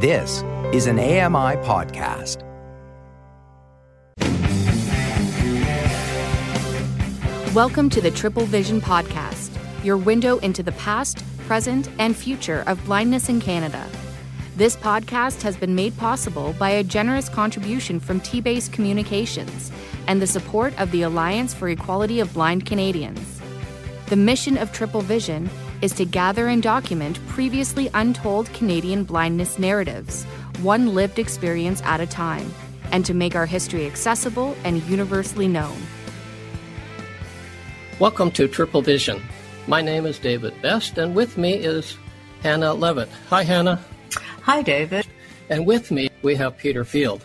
This is an AMI podcast. Welcome to the Triple Vision Podcast, your window into the past, present, and future of blindness in Canada. This podcast has been made possible by a generous contribution from T Base Communications and the support of the Alliance for Equality of Blind Canadians. The mission of Triple Vision is to gather and document previously untold Canadian blindness narratives, one lived experience at a time, and to make our history accessible and universally known. Welcome to Triple Vision. My name is David Best, and with me is Hannah Levitt. Hi, Hannah. Hi, David. And with me, we have Peter Field.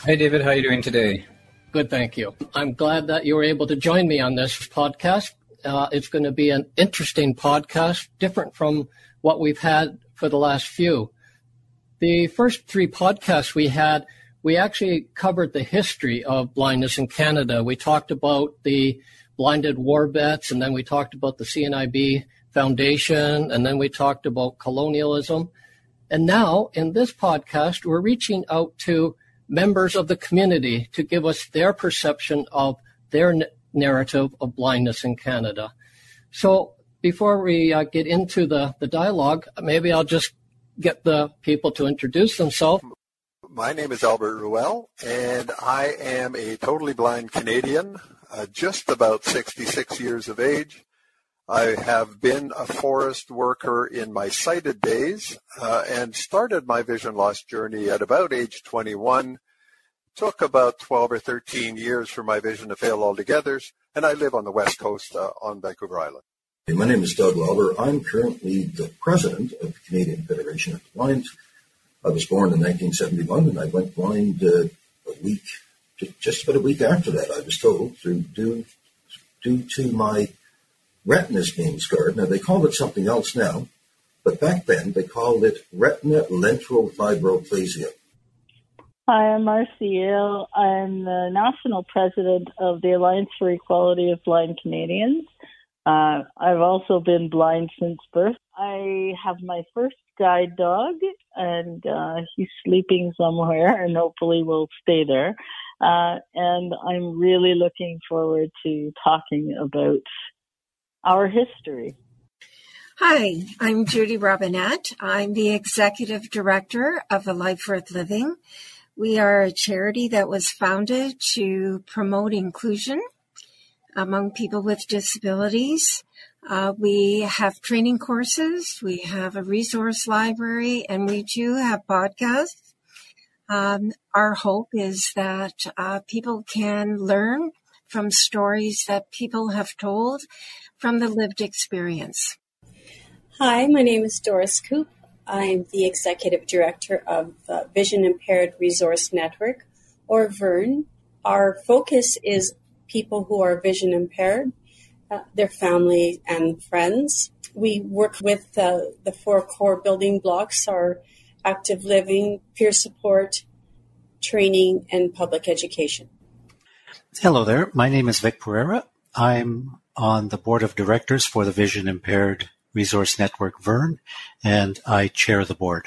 Hi, David. How are you doing today? Good, thank you. I'm glad that you were able to join me on this podcast. Uh, it's going to be an interesting podcast, different from what we've had for the last few. The first three podcasts we had, we actually covered the history of blindness in Canada. We talked about the blinded war vets, and then we talked about the CNIB Foundation, and then we talked about colonialism. And now in this podcast, we're reaching out to members of the community to give us their perception of their narrative of blindness in Canada. So before we uh, get into the, the dialogue, maybe I'll just get the people to introduce themselves. My name is Albert Ruel, and I am a totally blind Canadian uh, just about 66 years of age. I have been a forest worker in my sighted days uh, and started my vision loss journey at about age 21. Took about 12 or 13 years for my vision to fail altogether, and I live on the west coast uh, on Vancouver Island. Hey, my name is Doug Lawler. I'm currently the president of the Canadian Federation of the Blind. I was born in 1971 and I went blind uh, a week just about a week after that, I was told, through due, due to my retinas being scarred. Now, they call it something else now, but back then they called it retrolental fibroplasia. Hi, I'm Marcia. I'm the national president of the Alliance for Equality of Blind Canadians. Uh, I've also been blind since birth. I have my first guide dog, and uh, he's sleeping somewhere, and hopefully will stay there. Uh, and I'm really looking forward to talking about our history. Hi, I'm Judy Robinette. I'm the executive director of A Life Worth Living. We are a charity that was founded to promote inclusion among people with disabilities. Uh, we have training courses, we have a resource library, and we do have podcasts um, our hope is that uh, people can learn from stories that people have told from the lived experience. Hi, my name is Doris Coop. I'm the executive director of uh, Vision Impaired Resource Network, or VERN. Our focus is people who are vision impaired, uh, their family and friends. We work with uh, the four core building blocks are active living, peer support, training, and public education. Hello there. My name is Vic Pereira. I'm on the board of directors for the Vision Impaired Resource Network Vern, and I chair the board.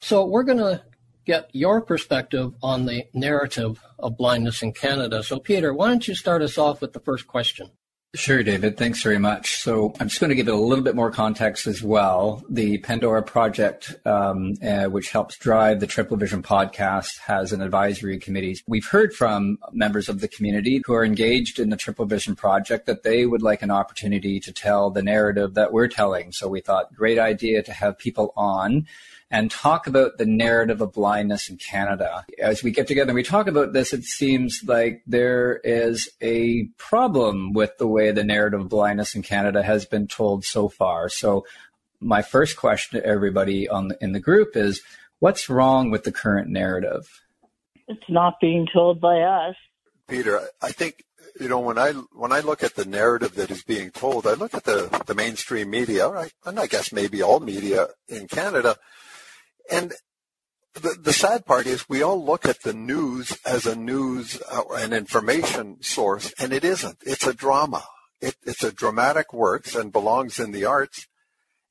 So we're going to get your perspective on the narrative of blindness in Canada. So, Peter, why don't you start us off with the first question? Sure, David. Thanks very much. So I'm just going to give it a little bit more context as well. The Pandora Project, um, uh, which helps drive the Triple Vision podcast, has an advisory committee. We've heard from members of the community who are engaged in the Triple Vision project that they would like an opportunity to tell the narrative that we're telling. So we thought, great idea to have people on and talk about the narrative of blindness in Canada. As we get together and we talk about this, it seems like there is a problem with the way the narrative of blindness in Canada has been told so far. So my first question to everybody on the, in the group is, what's wrong with the current narrative? It's not being told by us. Peter, I think you know when I when I look at the narrative that is being told, I look at the the mainstream media, right, and I guess maybe all media in Canada, and the, the sad part is we all look at the news as a news uh, an information source, and it isn't. It's a drama. It, it's a dramatic works and belongs in the arts.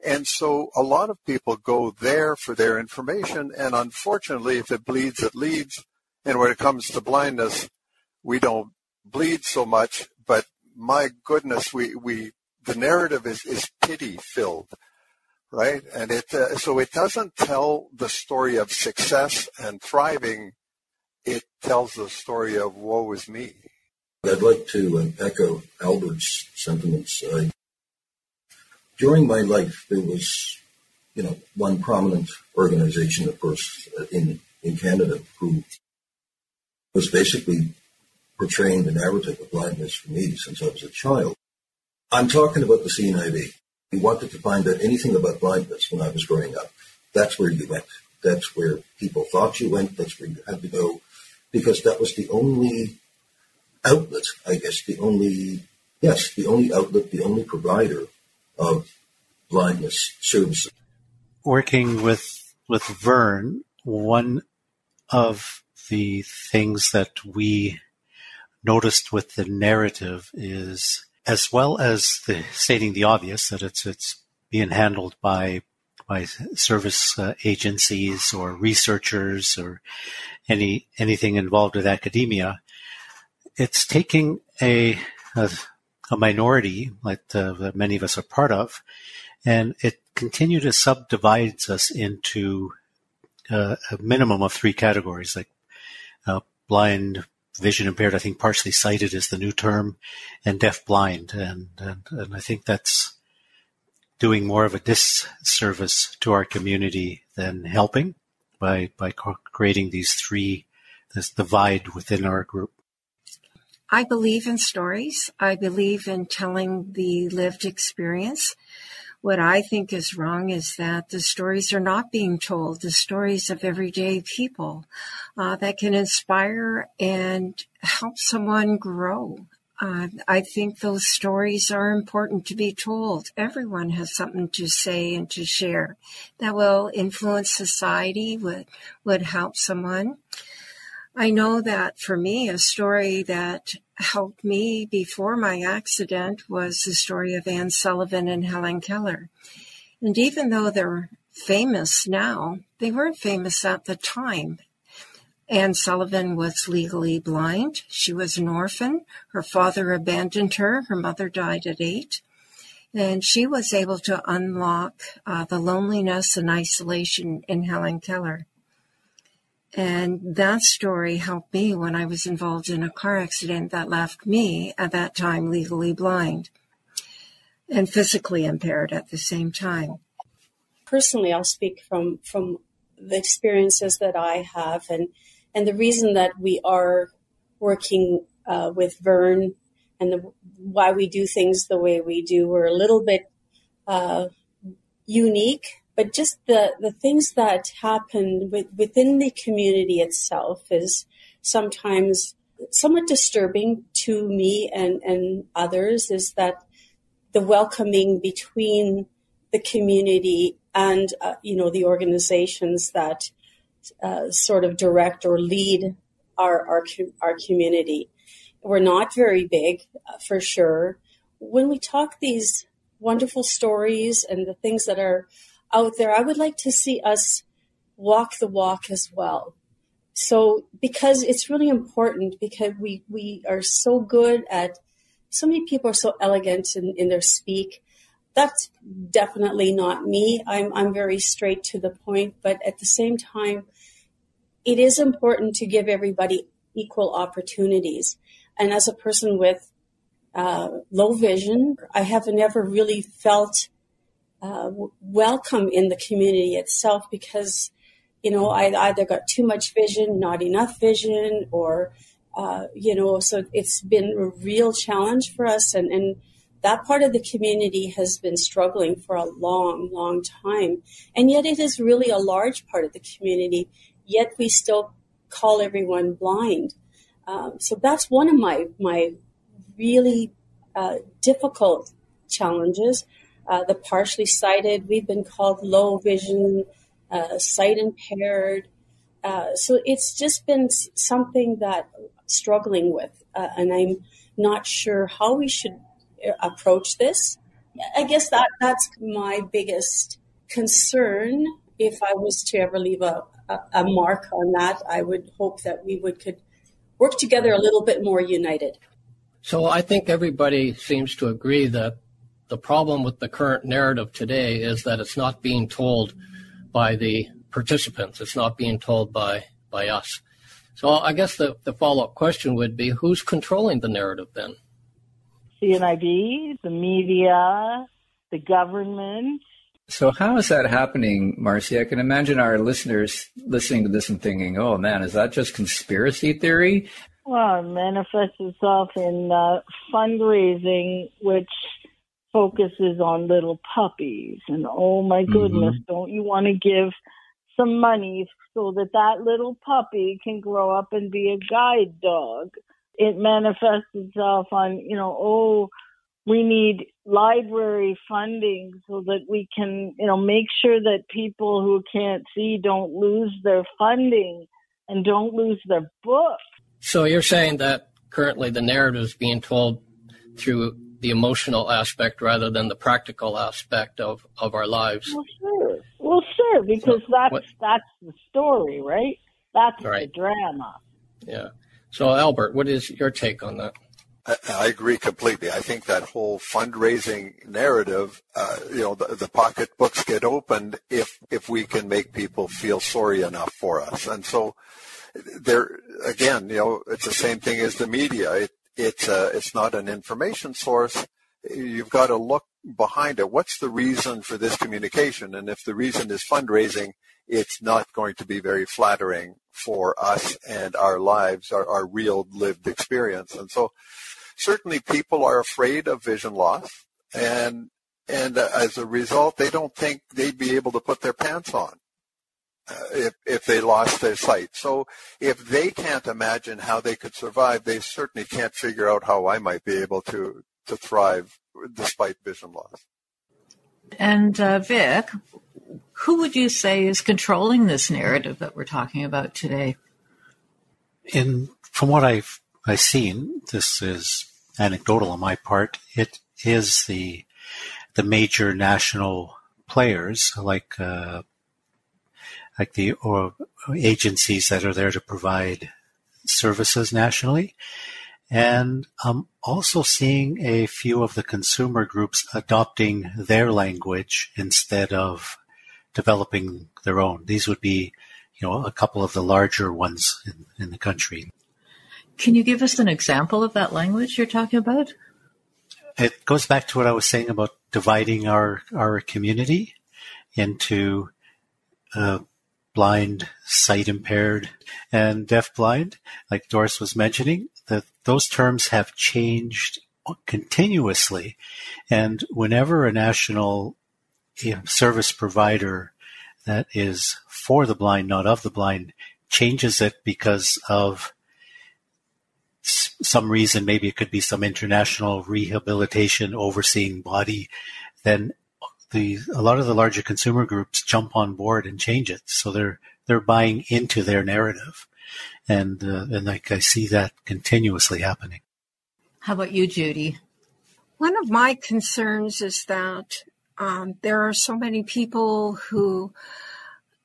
And so a lot of people go there for their information, and unfortunately, if it bleeds, it leads. And when it comes to blindness, we don't bleed so much, but my goodness, we, we the narrative is, is pity filled, right? And it uh, so it doesn't tell the story of success and thriving. It tells the story of woe is me. I'd like to uh, echo Albert's sentiments. Uh, during my life, there was, you know, one prominent organization, of course, in in Canada, who was basically portraying the narrative of blindness for me since I was a child. I'm talking about the CNIB. We wanted to find out anything about blindness when I was growing up. That's where you went. That's where people thought you went. That's where you had to go because that was the only outlet, I guess, the only, yes, the only outlet, the only provider of blindness services. Working with, with Vern, one of the things that we noticed with the narrative is as well as the stating the obvious that it's it's being handled by by service uh, agencies or researchers or any anything involved with academia. It's taking a a, a minority like uh, that many of us are part of, and it continue to subdivides us into uh, a minimum of three categories like uh, blind, vision impaired, I think partially sighted is the new term, and deaf blind. And, and, and I think that's doing more of a disservice to our community than helping by, by creating these three, this divide within our group. I believe in stories. I believe in telling the lived experience. What I think is wrong is that the stories are not being told, the stories of everyday people uh, that can inspire and help someone grow. Uh, I think those stories are important to be told. Everyone has something to say and to share that will influence society, would, would help someone. I know that for me, a story that helped me before my accident was the story of Anne Sullivan and Helen Keller. And even though they're famous now, they weren't famous at the time. Anne Sullivan was legally blind. She was an orphan. Her father abandoned her. Her mother died at eight. And she was able to unlock uh, the loneliness and isolation in Helen Keller. And that story helped me when I was involved in a car accident that left me at that time legally blind and physically impaired at the same time. Personally, I'll speak from, from the experiences that I have and, and the reason that we are working uh, with Vern and the, why we do things the way we do. We're a little bit uh, unique but just the, the things that happen with, within the community itself is sometimes somewhat disturbing to me and, and others is that the welcoming between the community and uh, you know the organizations that uh, sort of direct or lead our, our our community. We're not very big uh, for sure. When we talk these wonderful stories and the things that are out there, I would like to see us walk the walk as well. So, because it's really important because we, we are so good at, so many people are so elegant in, in their speak. That's definitely not me. I'm, I'm very straight to the point, but at the same time, it is important to give everybody equal opportunities. And as a person with uh, low vision, I have never really felt uh, welcome in the community itself because, you know, I either got too much vision, not enough vision, or, uh, you know, so it's been a real challenge for us. And, and that part of the community has been struggling for a long, long time. And yet it is really a large part of the community, yet we still call everyone blind. Um, so that's one of my, my really uh, difficult challenges uh, the partially sighted. We've been called low vision, uh, sight impaired. Uh, so it's just been something that I'm struggling with, uh, and I'm not sure how we should uh, approach this. I guess that that's my biggest concern. If I was to ever leave a, a, a mark on that, I would hope that we would could work together a little bit more united. So I think everybody seems to agree that the problem with the current narrative today is that it's not being told by the participants. It's not being told by, by us. So I guess the, the follow up question would be who's controlling the narrative then? CNIB, the media, the government. So how is that happening, Marcy? I can imagine our listeners listening to this and thinking, "Oh man, is that just conspiracy theory?" Well, it manifests itself in uh, fundraising, which focuses on little puppies. And oh my mm-hmm. goodness, mm-hmm. don't you want to give some money so that that little puppy can grow up and be a guide dog? It manifests itself on, you know, oh, we need library funding so that we can, you know, make sure that people who can't see don't lose their funding and don't lose their books. So you're saying that currently the narrative is being told through the emotional aspect rather than the practical aspect of, of our lives. Well, sure. Well, sure, because so that's what, that's the story, right? That's right. the drama. Yeah. So, Albert, what is your take on that? I, I agree completely. I think that whole fundraising narrative, uh, you know, the, the pocketbooks get opened if if we can make people feel sorry enough for us, and so there again, you know, it's the same thing as the media. It, it's a, it's not an information source. You've got to look behind it. What's the reason for this communication? And if the reason is fundraising, it's not going to be very flattering for us and our lives, our, our real lived experience. And so certainly people are afraid of vision loss and and uh, as a result, they don't think they'd be able to put their pants on if, if they lost their sight. So if they can't imagine how they could survive, they certainly can't figure out how I might be able to, to thrive despite vision loss. And uh, Vic, who would you say is controlling this narrative that we're talking about today? In from what I've I've seen, this is anecdotal on my part. It is the the major national players like uh, like the or agencies that are there to provide services nationally. And I'm also seeing a few of the consumer groups adopting their language instead of developing their own. These would be, you know, a couple of the larger ones in, in the country. Can you give us an example of that language you're talking about? It goes back to what I was saying about dividing our, our community into uh, blind, sight impaired, and deaf blind, like Doris was mentioning, that those terms have changed continuously. And whenever a national service provider that is for the blind, not of the blind, changes it because of some reason, maybe it could be some international rehabilitation overseeing body, then the a lot of the larger consumer groups jump on board and change it. So they're they're buying into their narrative, and uh, and like I see that continuously happening. How about you, Judy? One of my concerns is that um, there are so many people who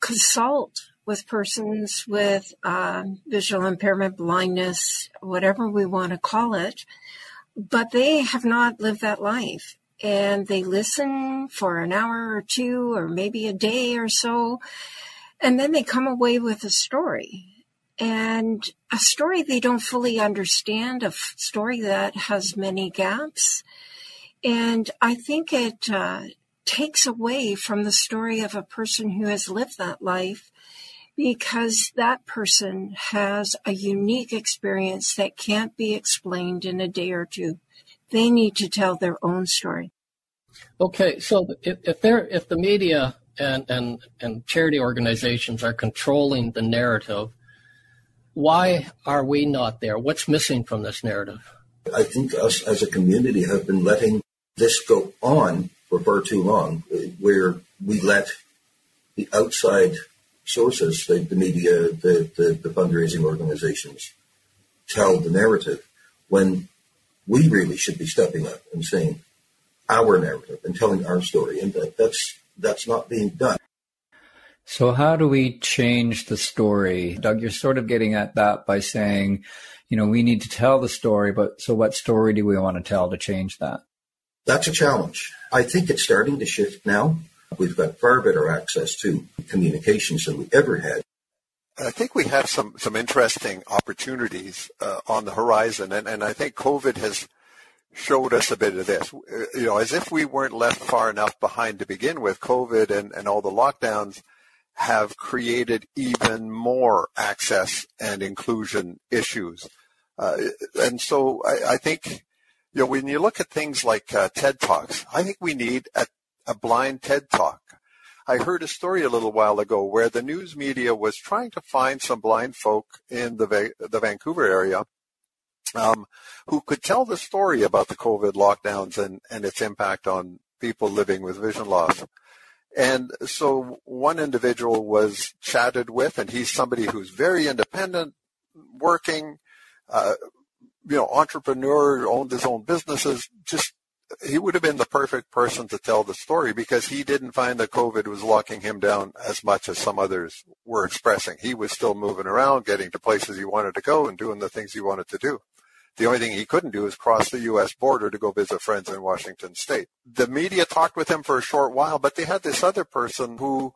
consult with persons with uh, visual impairment, blindness, whatever we want to call it, but they have not lived that life and they listen for an hour or two or maybe a day or so and then they come away with a story. And a story they don't fully understand a story that has many gaps. And i think it uh, takes away from the story of a person who has lived that life because that person has a unique experience that can't be explained in a day or two they need to tell their own story. Okay, so if, if they're if the media and, and and charity organizations are controlling the narrative, why are we not there? What's missing from this narrative? I think us as a community have been letting this go on for far too long, where we let the outside sources, the, the media, the, the, the fundraising organizations, tell the narrative when we really should be stepping up and saying, our narrative and telling our story, and that, that's that's not being done. So how do we change the story? Doug, you're sort of getting at that by saying, you know, we need to tell the story, but so what story do we want to tell to change that? That's a challenge. I think it's starting to shift now. We've got far better access to communications than we ever had. I think we have some, some interesting opportunities uh, on the horizon, and, and I think COVID has showed us a bit of this. You know, as if we weren't left far enough behind to begin with, COVID and, and all the lockdowns have created even more access and inclusion issues. Uh, and so I, I, think, you know, when you look at things like uh, TED Talks, I think we need a, a blind TED Talk. I heard a story a little while ago where the news media was trying to find some blind folk in the, the Vancouver area um, who could tell the story about the COVID lockdowns and, and its impact on people living with vision loss. And so one individual was chatted with, and he's somebody who's very independent, working, uh, you know, entrepreneur, owned his own businesses, just he would have been the perfect person to tell the story because he didn't find that COVID was locking him down as much as some others were expressing. He was still moving around, getting to places he wanted to go and doing the things he wanted to do. The only thing he couldn't do is cross the U.S. border to go visit friends in Washington state. The media talked with him for a short while, but they had this other person who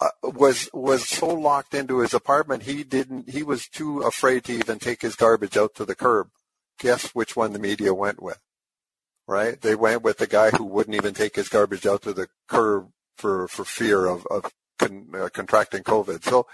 uh, was was so locked into his apartment he didn't he was too afraid to even take his garbage out to the curb. Guess which one the media went with? Right? They went with the guy who wouldn't even take his garbage out to the curb for for fear of of con, uh, contracting COVID. So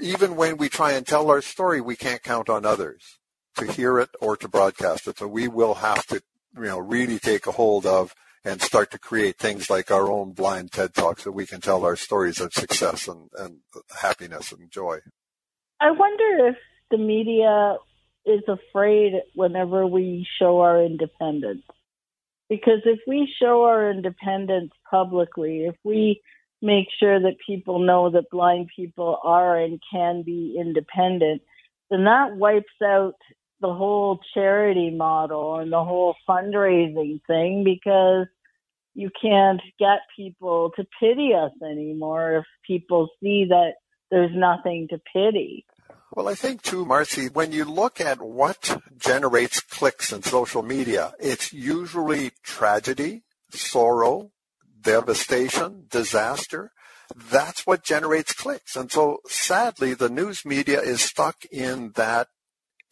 even when we try and tell our story, we can't count on others to hear it or to broadcast it. So we will have to, you know, really take a hold of and start to create things like our own blind TED Talks so we can tell our stories of success and, and happiness and joy. I wonder if the media is afraid whenever we show our independence. Because if we show our independence publicly, if we make sure that people know that blind people are and can be independent, then that wipes out the whole charity model and the whole fundraising thing because you can't get people to pity us anymore if people see that there's nothing to pity. Well, I think too, Marcy, when you look at what generates clicks in social media, it's usually tragedy, sorrow, devastation, disaster. That's what generates clicks. And so sadly, the news media is stuck in that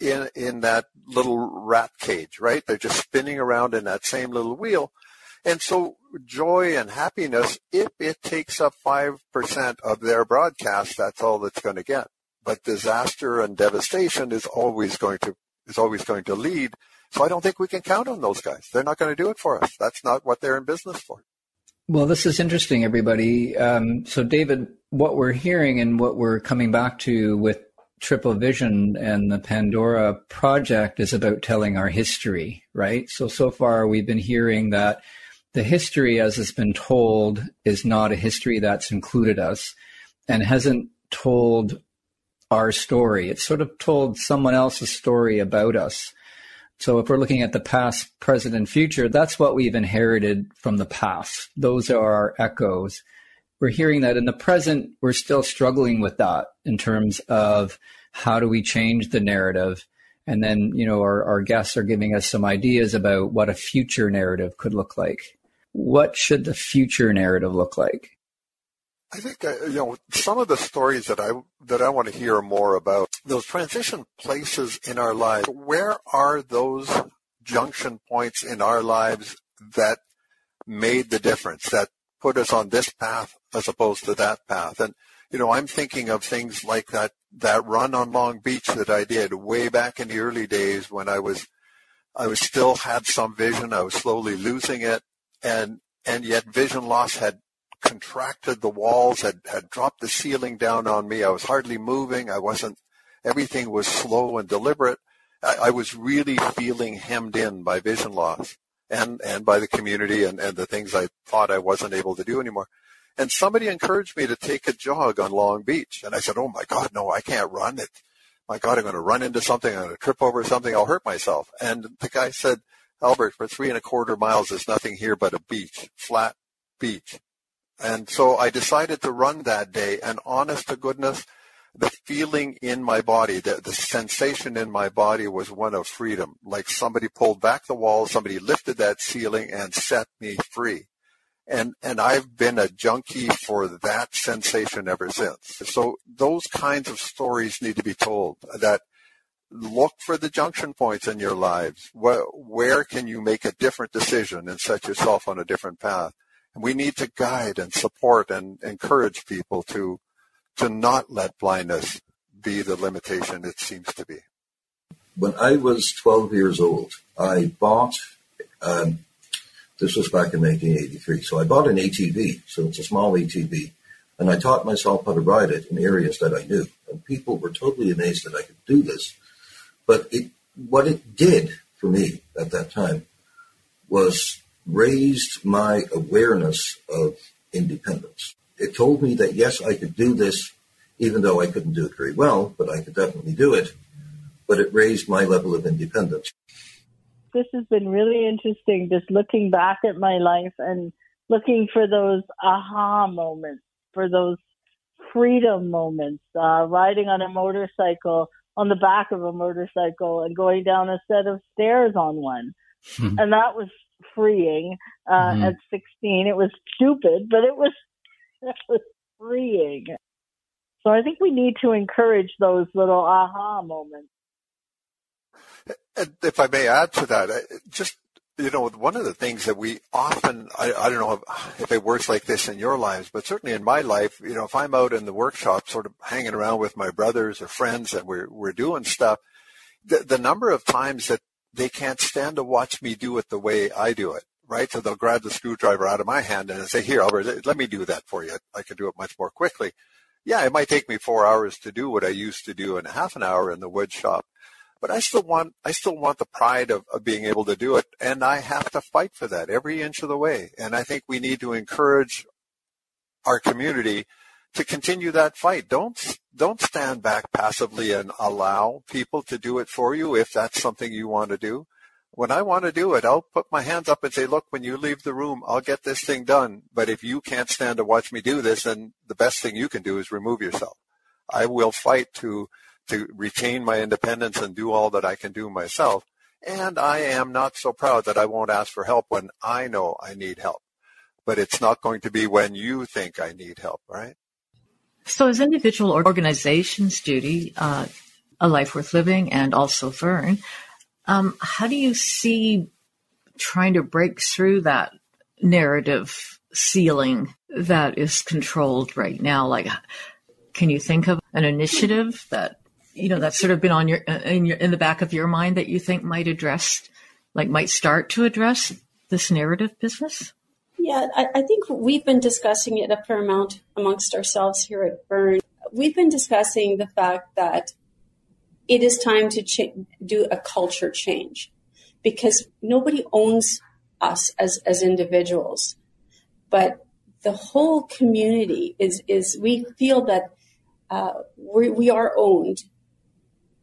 in in that little rat cage, right? They're just spinning around in that same little wheel. And so joy and happiness, if it takes up 5% of their broadcast, that's all that's going to get. But disaster and devastation is always going to, is always going to lead. So I don't think we can count on those guys. They're not going to do it for us. That's not what they're in business for. Well, this is interesting, everybody. Um, so, David, what we're hearing and what we're coming back to with Triple Vision and the Pandora project is about telling our history, right? So, so far we've been hearing that the history as it's been told is not a history that's included us and hasn't told our story. It's sort of told someone else's story about us. So if we're looking at the past, present, and future, that's what we've inherited from the past. Those are our echoes we're hearing that in the present, we're still struggling with that in terms of how do we change the narrative. And then, you know, our, our guests are giving us some ideas about what a future narrative could look like. What should the future narrative look like? I think uh, you know some of the stories that I that I want to hear more about those transition places in our lives. Where are those junction points in our lives that made the difference? That put us on this path as opposed to that path. And, you know, I'm thinking of things like that, that run on Long Beach that I did way back in the early days when I was, I was still had some vision. I was slowly losing it. And, and yet vision loss had contracted the walls, had, had dropped the ceiling down on me. I was hardly moving. I wasn't, everything was slow and deliberate. I, I was really feeling hemmed in by vision loss and, and by the community and, and the things I thought I wasn't able to do anymore. And somebody encouraged me to take a jog on Long Beach. And I said, Oh my God, no, I can't run it. My God, I'm going to run into something. I'm going to trip over something. I'll hurt myself. And the guy said, Albert, for three and a quarter miles, there's nothing here but a beach, flat beach. And so I decided to run that day, and honest to goodness, the feeling in my body, the, the sensation in my body was one of freedom. Like somebody pulled back the wall, somebody lifted that ceiling and set me free. And, and I've been a junkie for that sensation ever since. So those kinds of stories need to be told that look for the junction points in your lives. Where, where can you make a different decision and set yourself on a different path? We need to guide and support and encourage people to to not let blindness be the limitation it seems to be. When I was 12 years old, I bought, um, this was back in 1983, so I bought an ATV, so it's a small ATV, and I taught myself how to ride it in areas that I knew. And people were totally amazed that I could do this. But it, what it did for me at that time was raised my awareness of independence it told me that yes, I could do this, even though I couldn't do it very well, but I could definitely do it. But it raised my level of independence. This has been really interesting, just looking back at my life and looking for those aha moments, for those freedom moments, uh, riding on a motorcycle, on the back of a motorcycle and going down a set of stairs on one. Hmm. and that was freeing uh, mm-hmm. at 16. It was stupid, but it was that was freeing. So I think we need to encourage those little aha moments. And if I may add to that, just you know, one of the things that we often, I, I don't know if, if, it works like this in your lives, but certainly in my life, you know, if I'm out in the workshop sort of hanging around with my brothers or friends and we're, we're doing stuff, the, the number of times that they can't stand to watch me do it the way I do it right? So they'll grab the screwdriver out of my hand and say, here, Albert, let me do that for you. I can do it much more quickly. Yeah, it might take me four hours to do what I used to do in half an hour in the wood shop, but I still want, I still want the pride of, of being able to do it. And I have to fight for that every inch of the way. And I think we need to encourage our community to continue that fight. Don't don't stand back passively and allow people to do it for you if that's something you want to do when I want to do it, I'll put my hands up and say, look, when you leave the room, I'll get this thing done. But if you can't stand to watch me do this, then the best thing you can do is remove yourself. I will fight to, to retain my independence and do all that I can do myself. And I am not so proud that I won't ask for help when I know I need help. But it's not going to be when you think I need help, right? So as individual organizations, Judy uh, A Life Worth Living and also Vern, um, how do you see trying to break through that narrative ceiling that is controlled right now? Like, can you think of an initiative that you know that's sort of been on your in your in the back of your mind that you think might address, like, might start to address this narrative business? Yeah, I, I think we've been discussing it a fair amount amongst ourselves here at Vern. We've been discussing the fact that it is time to ch- do a culture change because nobody owns us as, as individuals, but the whole community is, is we feel that uh, we, we are owned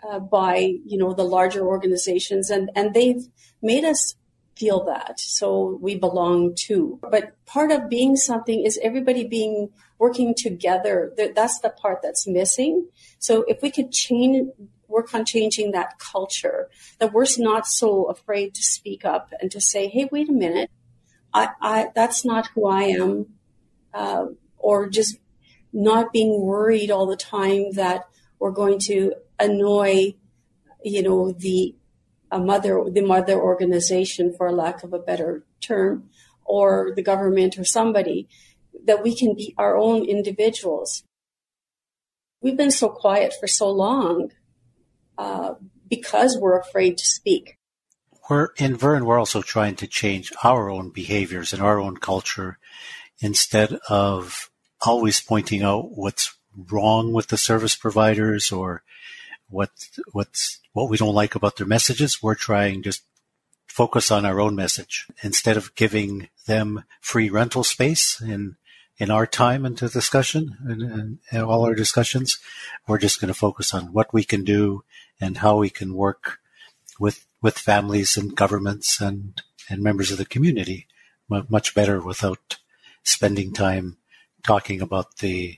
uh, by you know the larger organizations and and they've made us feel that. So we belong too but part of being something is everybody being working together. That's the part that's missing. So if we could change work on changing that culture, that we're not so afraid to speak up and to say, hey, wait a minute, I, I that's not who I am, uh, or just not being worried all the time that we're going to annoy, you know, the a mother, the mother organization, for lack of a better term, or the government or somebody, that we can be our own individuals. We've been so quiet for so long uh, because we're afraid to speak. We're in Vern. We're also trying to change our own behaviors and our own culture instead of always pointing out what's wrong with the service providers or what what's what we don't like about their messages. We're trying just focus on our own message instead of giving them free rental space in in our time into discussion and, and all our discussions. We're just going to focus on what we can do and how we can work with with families and governments and and members of the community much better without spending time talking about the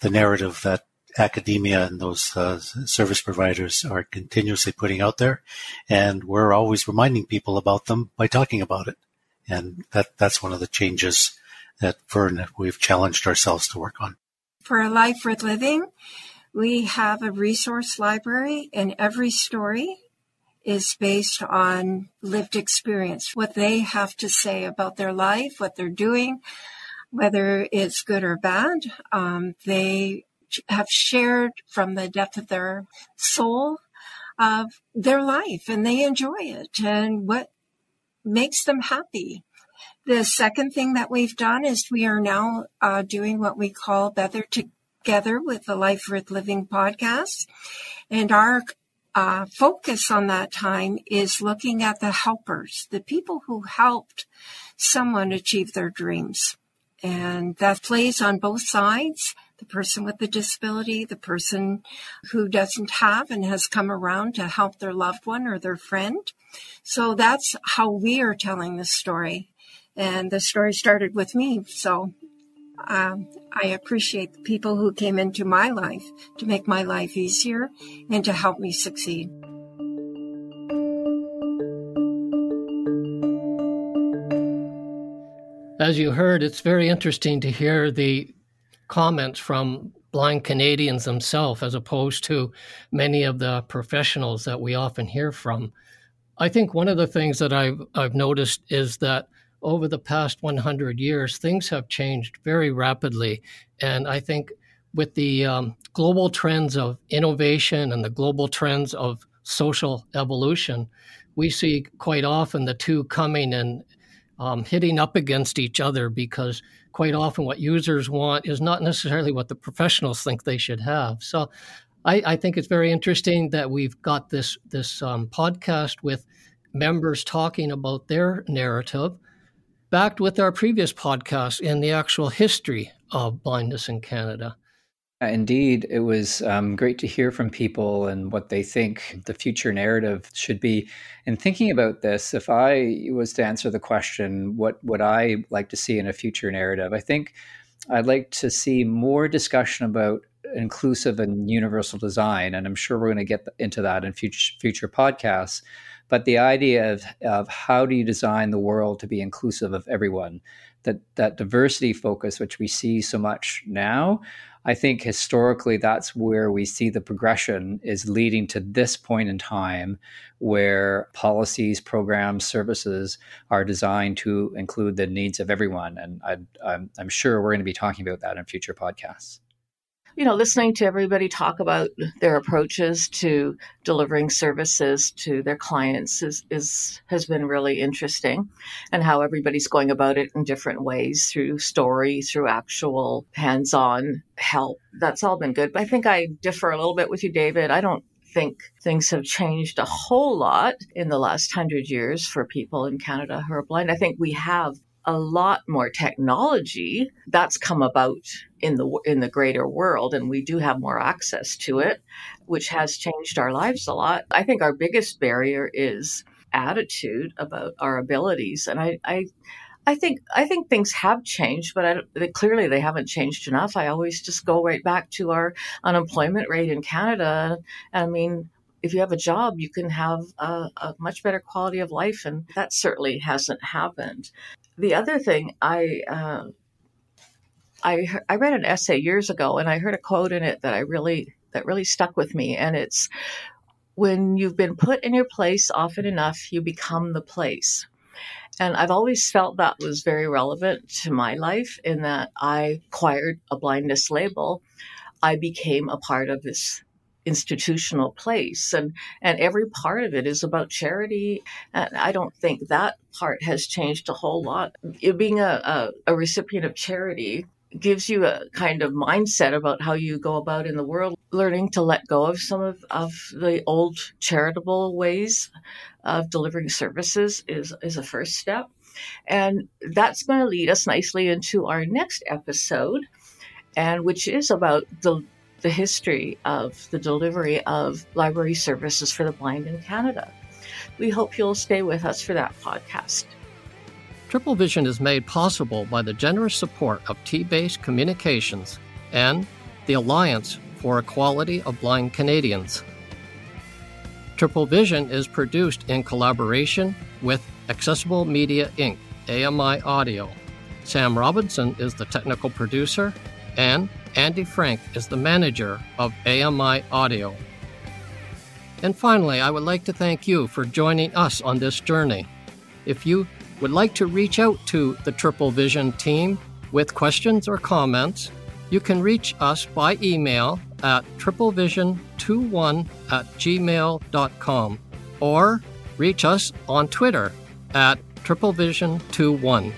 the narrative that academia and those uh, service providers are continuously putting out there, and we're always reminding people about them by talking about it. And that that's one of the changes that Vern we've challenged ourselves to work on. For a life worth living, we have a resource library, and every story is based on lived experience, what they have to say about their life, what they're doing, whether it's good or bad. Um, they have shared from the depth of their soul of their life and they enjoy it and what makes them happy. The second thing that we've done is we are now uh, doing what we call Better Together with the Life Worth Living podcast. And our uh, focus on that time is looking at the helpers, the people who helped someone achieve their dreams. And that plays on both sides the person with the disability, the person who doesn't have and has come around to help their loved one or their friend. So that's how we are telling the story. And the story started with me. So um, I appreciate the people who came into my life to make my life easier and to help me succeed. As you heard, it's very interesting to hear the comments from blind Canadians themselves as opposed to many of the professionals that we often hear from. I think one of the things that I've, I've noticed is that over the past 100 years, things have changed very rapidly. And I think with the um, global trends of innovation and the global trends of social evolution, we see quite often the two coming and um, hitting up against each other because quite often what users want is not necessarily what the professionals think they should have. So I, I think it's very interesting that we've got this this um, podcast with members talking about their narrative, backed with our previous podcast in the actual history of blindness in Canada. Indeed, it was um, great to hear from people and what they think the future narrative should be. And thinking about this, if I was to answer the question, what would I like to see in a future narrative? I think I'd like to see more discussion about inclusive and universal design. And I'm sure we're going to get into that in future, future podcasts. But the idea of, of how do you design the world to be inclusive of everyone? That, that diversity focus, which we see so much now, I think historically that's where we see the progression is leading to this point in time where policies, programs, services are designed to include the needs of everyone. And I, am sure we're going to be talking about that in future podcasts you know, listening to everybody talk about their approaches to delivering services to their clients is, is has been really interesting, and how everybody's going about it in different ways through story, through actual hands-on help. That's all been good. But I think I differ a little bit with you, David. I don't think things have changed a whole lot in the last hundred years for people in Canada who are blind. I think we have a lot more technology that's come about in the in the greater world and we do have more access to it which has changed our lives a lot i think our biggest barrier is attitude about our abilities and i i I think I think things have changed, but I, clearly they haven't changed enough. I always just go right back to our unemployment rate in Canada. I mean, if you have a job, you can have a, a, much better quality of life, and that certainly hasn't happened the other thing I uh, I I read an essay years ago, and I heard a quote in it that I really that really stuck with me, and it's when you've been put in your place often enough, you become the place. And I've always felt that was very relevant to my life in that I acquired a blindness label. I became a part of this institutional place and and every part of it is about charity and i don't think that part has changed a whole lot. Being a, a, a recipient of charity gives you a kind of mindset about how you go about in the world learning to let go of some of, of the old charitable ways of delivering services is, is a first step. And that's going to lead us nicely into our next episode and which is about the the history of the delivery of library services for the blind in Canada. We hope you'll stay with us for that podcast. Triple Vision is made possible by the generous support of T Base Communications and the Alliance for Equality of Blind Canadians. Triple Vision is produced in collaboration with Accessible Media Inc., AMI Audio. Sam Robinson is the technical producer, and Andy Frank is the manager of AMI Audio. And finally, I would like to thank you for joining us on this journey. If you would like to reach out to the Triple Vision team with questions or comments, you can reach us by email at triplevision21 at gmail.com or reach us on Twitter at triplevision21.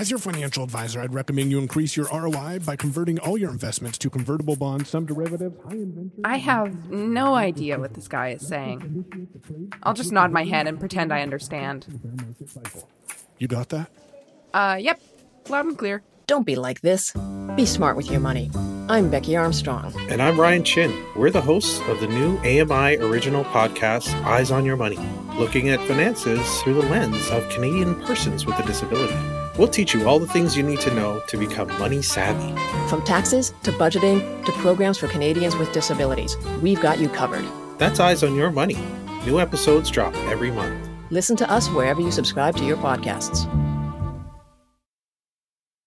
As your financial advisor, I'd recommend you increase your ROI by converting all your investments to convertible bonds, some derivatives, high inventory. I have no idea what this guy is saying. I'll just nod my head and pretend I understand. You got that? Uh, yep. Loud and clear. Don't be like this. Be smart with your money. I'm Becky Armstrong. And I'm Ryan Chin. We're the hosts of the new AMI original podcast, Eyes on Your Money, looking at finances through the lens of Canadian persons with a disability. We'll teach you all the things you need to know to become money savvy. From taxes to budgeting to programs for Canadians with disabilities, we've got you covered. That's Eyes on Your Money. New episodes drop every month. Listen to us wherever you subscribe to your podcasts.